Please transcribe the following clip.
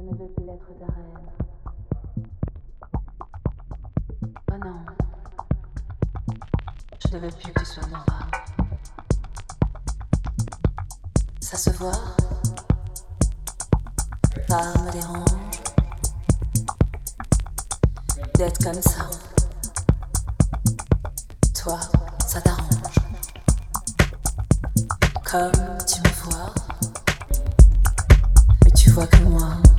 Je ne veux plus être ta reine. Oh non. Je ne veux plus que tu sois Nora. Ça se voit ça me dérange d'être comme ça. Toi, ça t'arrange. Comme tu me vois, mais tu vois que moi.